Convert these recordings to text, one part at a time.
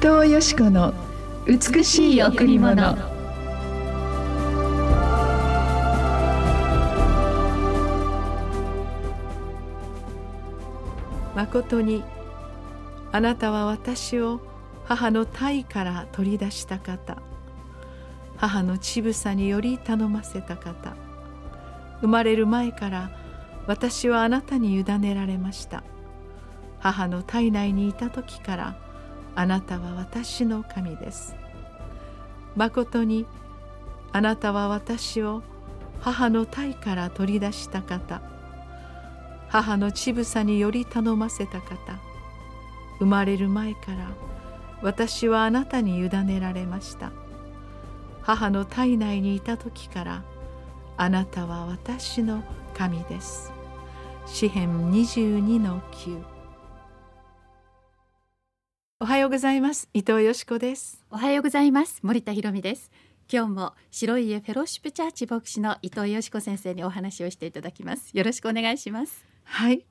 藤よし子の美しい贈り物。誠にあなたは私を母の体から取り出した方。母の乳房により頼ませた方。生まれる前から私はあなたに委ねられました。母の体内にいた時からあなたは私の神です。誠にあなたは私を母の体から取り出した方。母の乳房により頼ませた方。生まれる前から私はあなたに委ねられました。母の体内にいた時からあなたは私の神です。詩編22の9おはようございます。伊藤よしこです。おはようございます。森田博美です。今日も白い家フェローシップチャーチ牧師の伊藤よしこ先生にお話をしていただきます。よろしくお願いします。はい。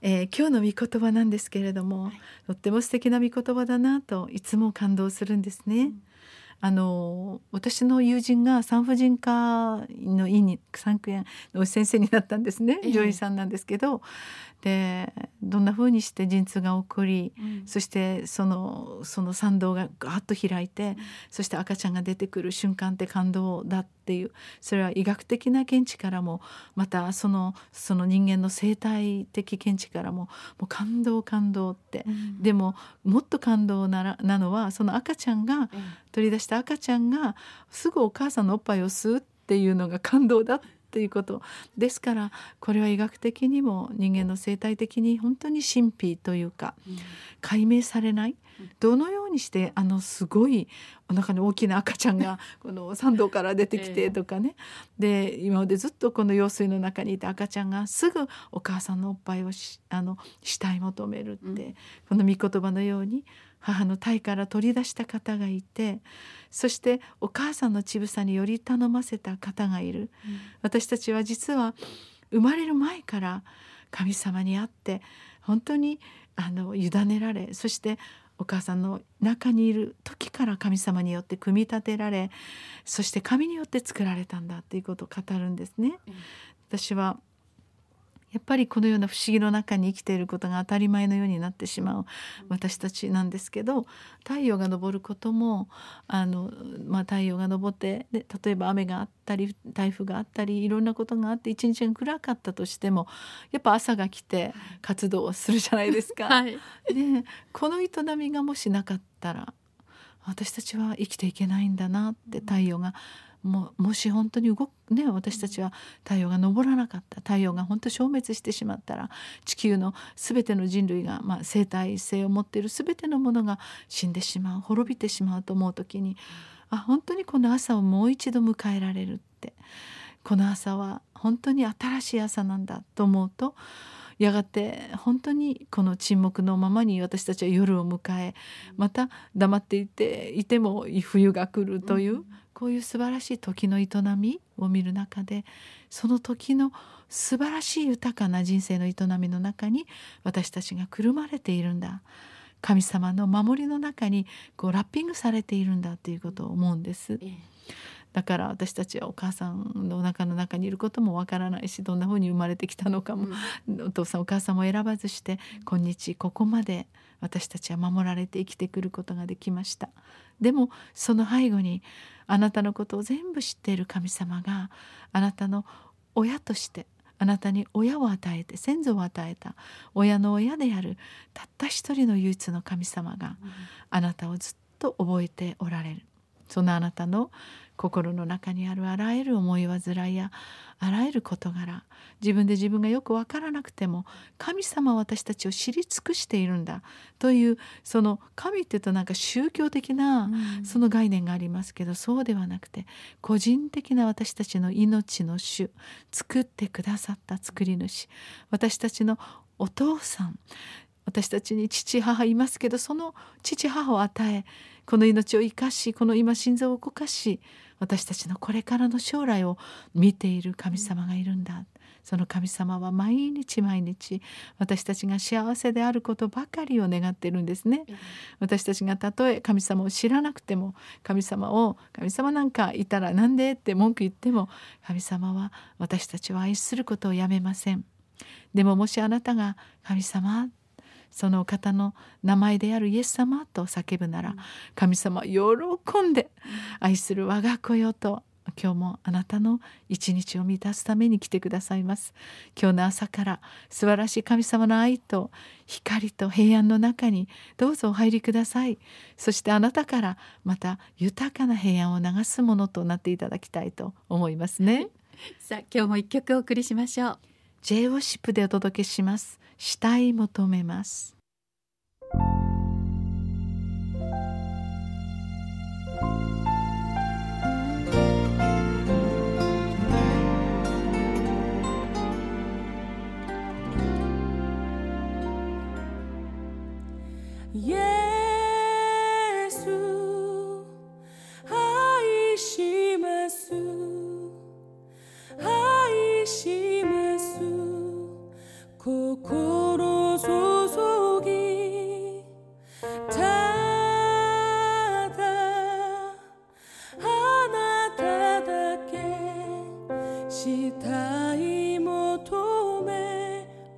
えー、今日の御言葉なんですけれども、はい、とっても素敵な御言葉だなといつも感動するんですね。うんあの私の友人が産婦人科の院に産区園の先生になったんですね、女医さんなんですけど。でどんなふうにして陣痛が起こり、うん、そしてそのその産道がガーッと開いて、うん、そして赤ちゃんが出てくる瞬間って感動だっていう。それは医学的な見地からもまたそのその人間の生態的見地からももう感動感動って、うん、でももっと感動ならなのはその赤ちゃんが、取り出した赤ちゃんがすぐお母さんのおっぱいを吸うっていうのが感動だっということ。ですからこれは医学的にも人間の生態的に本当に神秘というか、解明されない。どのようにしてあのすごいお腹に大きな赤ちゃんが この産道から出てきてとかね、で今までずっとこの羊水の中にいた赤ちゃんがすぐお母さんのおっぱいをしあの慕い求めるって、この御言葉のように母の体から取り出した方がいてそしてお母さんの乳房により頼ませた方がいる、うん、私たちは実は生まれる前から神様に会って本当にあの委ねられそしてお母さんの中にいる時から神様によって組み立てられそして神によって作られたんだということを語るんですね。私はやっぱりこのような不思議の中に生きていることが当たり前のようになってしまう私たちなんですけど太陽が昇ることもあの、まあ、太陽が昇ってで例えば雨があったり台風があったりいろんなことがあって一日が暗かったとしてもやっぱ朝が来て活動をするじゃないですか。はい、でこの営みがもしなかったら私たちは生きていけないんだなって太陽がももし本当に動くね私たちは太陽が昇らなかった太陽が本当消滅してしまったら地球の全ての人類が、まあ、生態性を持っている全てのものが死んでしまう滅びてしまうと思う時にあ本当にこの朝をもう一度迎えられるってこの朝は本当に新しい朝なんだと思うとやがて本当にこの沈黙のままに私たちは夜を迎えまた黙っていていても冬が来るという、こういう素晴らしい時の営みを見る中でその時の素晴らしい豊かな人生の営みの中に私たちがくるまれているんだ。神様の守りの中にこうラッピングされているんだということを思うんです。だから私たちはお母さんのお腹の中にいることもわからないしどんなふうに生まれてきたのかも、うん、お父さんお母さんも選ばずして今日ここまで私たちは守られて生きてくることができました。でもその背後にあなたのことを全部知っている神様があなたの親としてあなたに親を与えて先祖を与えた親の親であるたった一人の唯一の神様があなたをずっと覚えておられる。そのあなたの心の中にあるあらゆる思い煩いやあらゆる事柄自分で自分がよく分からなくても神様は私たちを知り尽くしているんだというその神っていうとなんか宗教的なその概念がありますけど、そうではなくて個人的な私たちの命の主作ってくださった作り主私たちのお父さん私たちに父母いますけどその父母を与えこの命を生かしこの今心臓を動かし私たちのこれからの将来を見ている神様がいるんだその神様は毎日毎日私たちが幸せであることばかりを願ってるんですね。私たちがたとえ神様を知らなくても神様を神様なんかいたらなんでって文句言っても神様は私たちを愛することをやめません。でももしあなたが神様その方の名前であるイエス様と叫ぶなら神様喜んで愛する我が子よと今日もあなたの一日を満たすために来てくださいます。今日の朝から素晴らしい神様の愛と光と平安の中にどうぞお入りください。そしてあなたからまた豊かな平安を流すものとなっていただきたいと思いますね。さあ今日も一曲お送りしましょう J オシップでお届けします。死体求めます。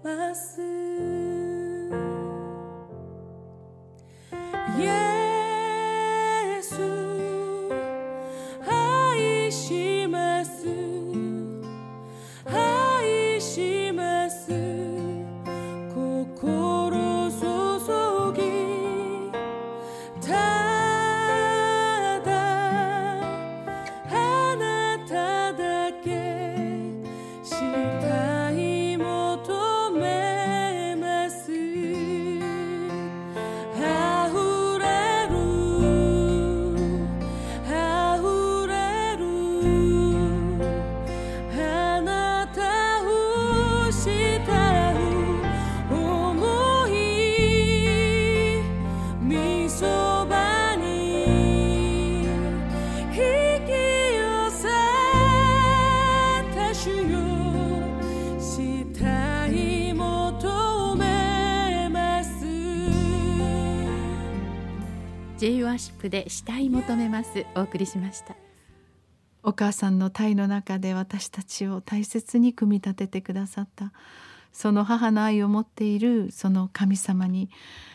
め J ワーシップで死体求めます。お送りしました。お母さんの体の中で私たちを大切に組み立ててくださった。その母の愛を持っているその神様に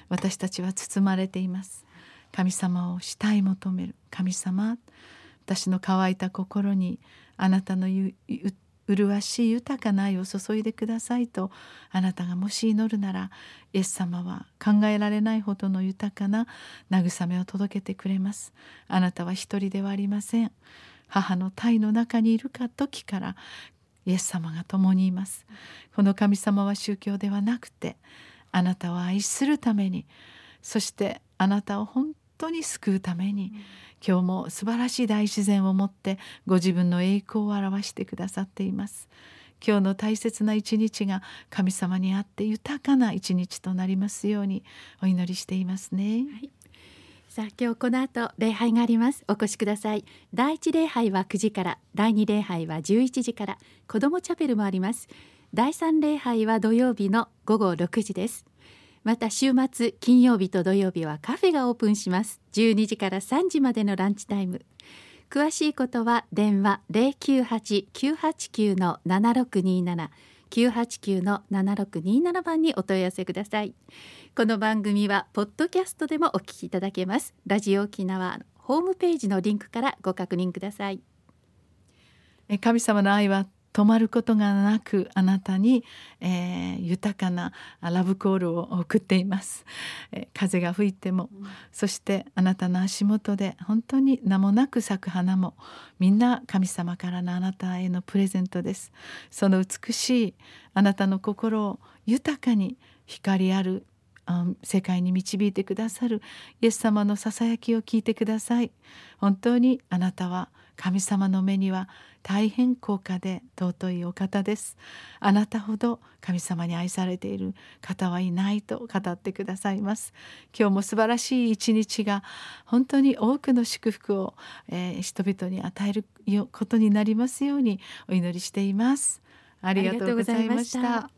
私たちは包まれています。神様を慕い求める。神様私の乾いた心にあなたのゆゆ麗しい豊かな愛を注いでくださいとあなたがもし祈るならイエス様は考えられないほどの豊かな慰めを届けてくれます。あなたは一人ではありません。母の体の中にいるか時からイエス様が共にいます。この神様は宗教ではなくてあなたを愛するためにそしてあなたを本当に救うために、今日も素晴らしい大自然を持ってご自分の栄光を表してくださっています。今日の大切な一日が神様にあって豊かな一日となりますようにお祈りしていますね、さあ今日この後礼拝があります。お越しください。第一礼拝は9時から第二礼拝は11時から子どもチャペルもあります。第三礼拝は土曜日の午後6時ですまた週末金曜日と土曜日はカフェがオープンします。12時から3時までのランチタイム。詳しいことは電話098-989の7627 989の7627番にお問い合わせください。この番組はポッドキャストでもお聞きいただけます。ラジオ沖縄ホームページのリンクからご確認ください。え神様の愛は止まることがなくあなたに、えー豊かなあラブコールを送っています、えー風が吹いても、そしてあなたの足元で本当に名もなく咲く花もみんな神様からのあなたへのプレゼントです。その美しいあなたの心を豊かに光あるあ世界に導いてくださるイエス様のささやきを聞いてください。本当にあなたは神様の目には大変高価で尊いお方です。あなたほど神様に愛されている方はいないと語ってくださいます。今日も素晴らしい一日が本当に多くの祝福を、えー人々に与えることになりますようにお祈りしています。ありがとうございました。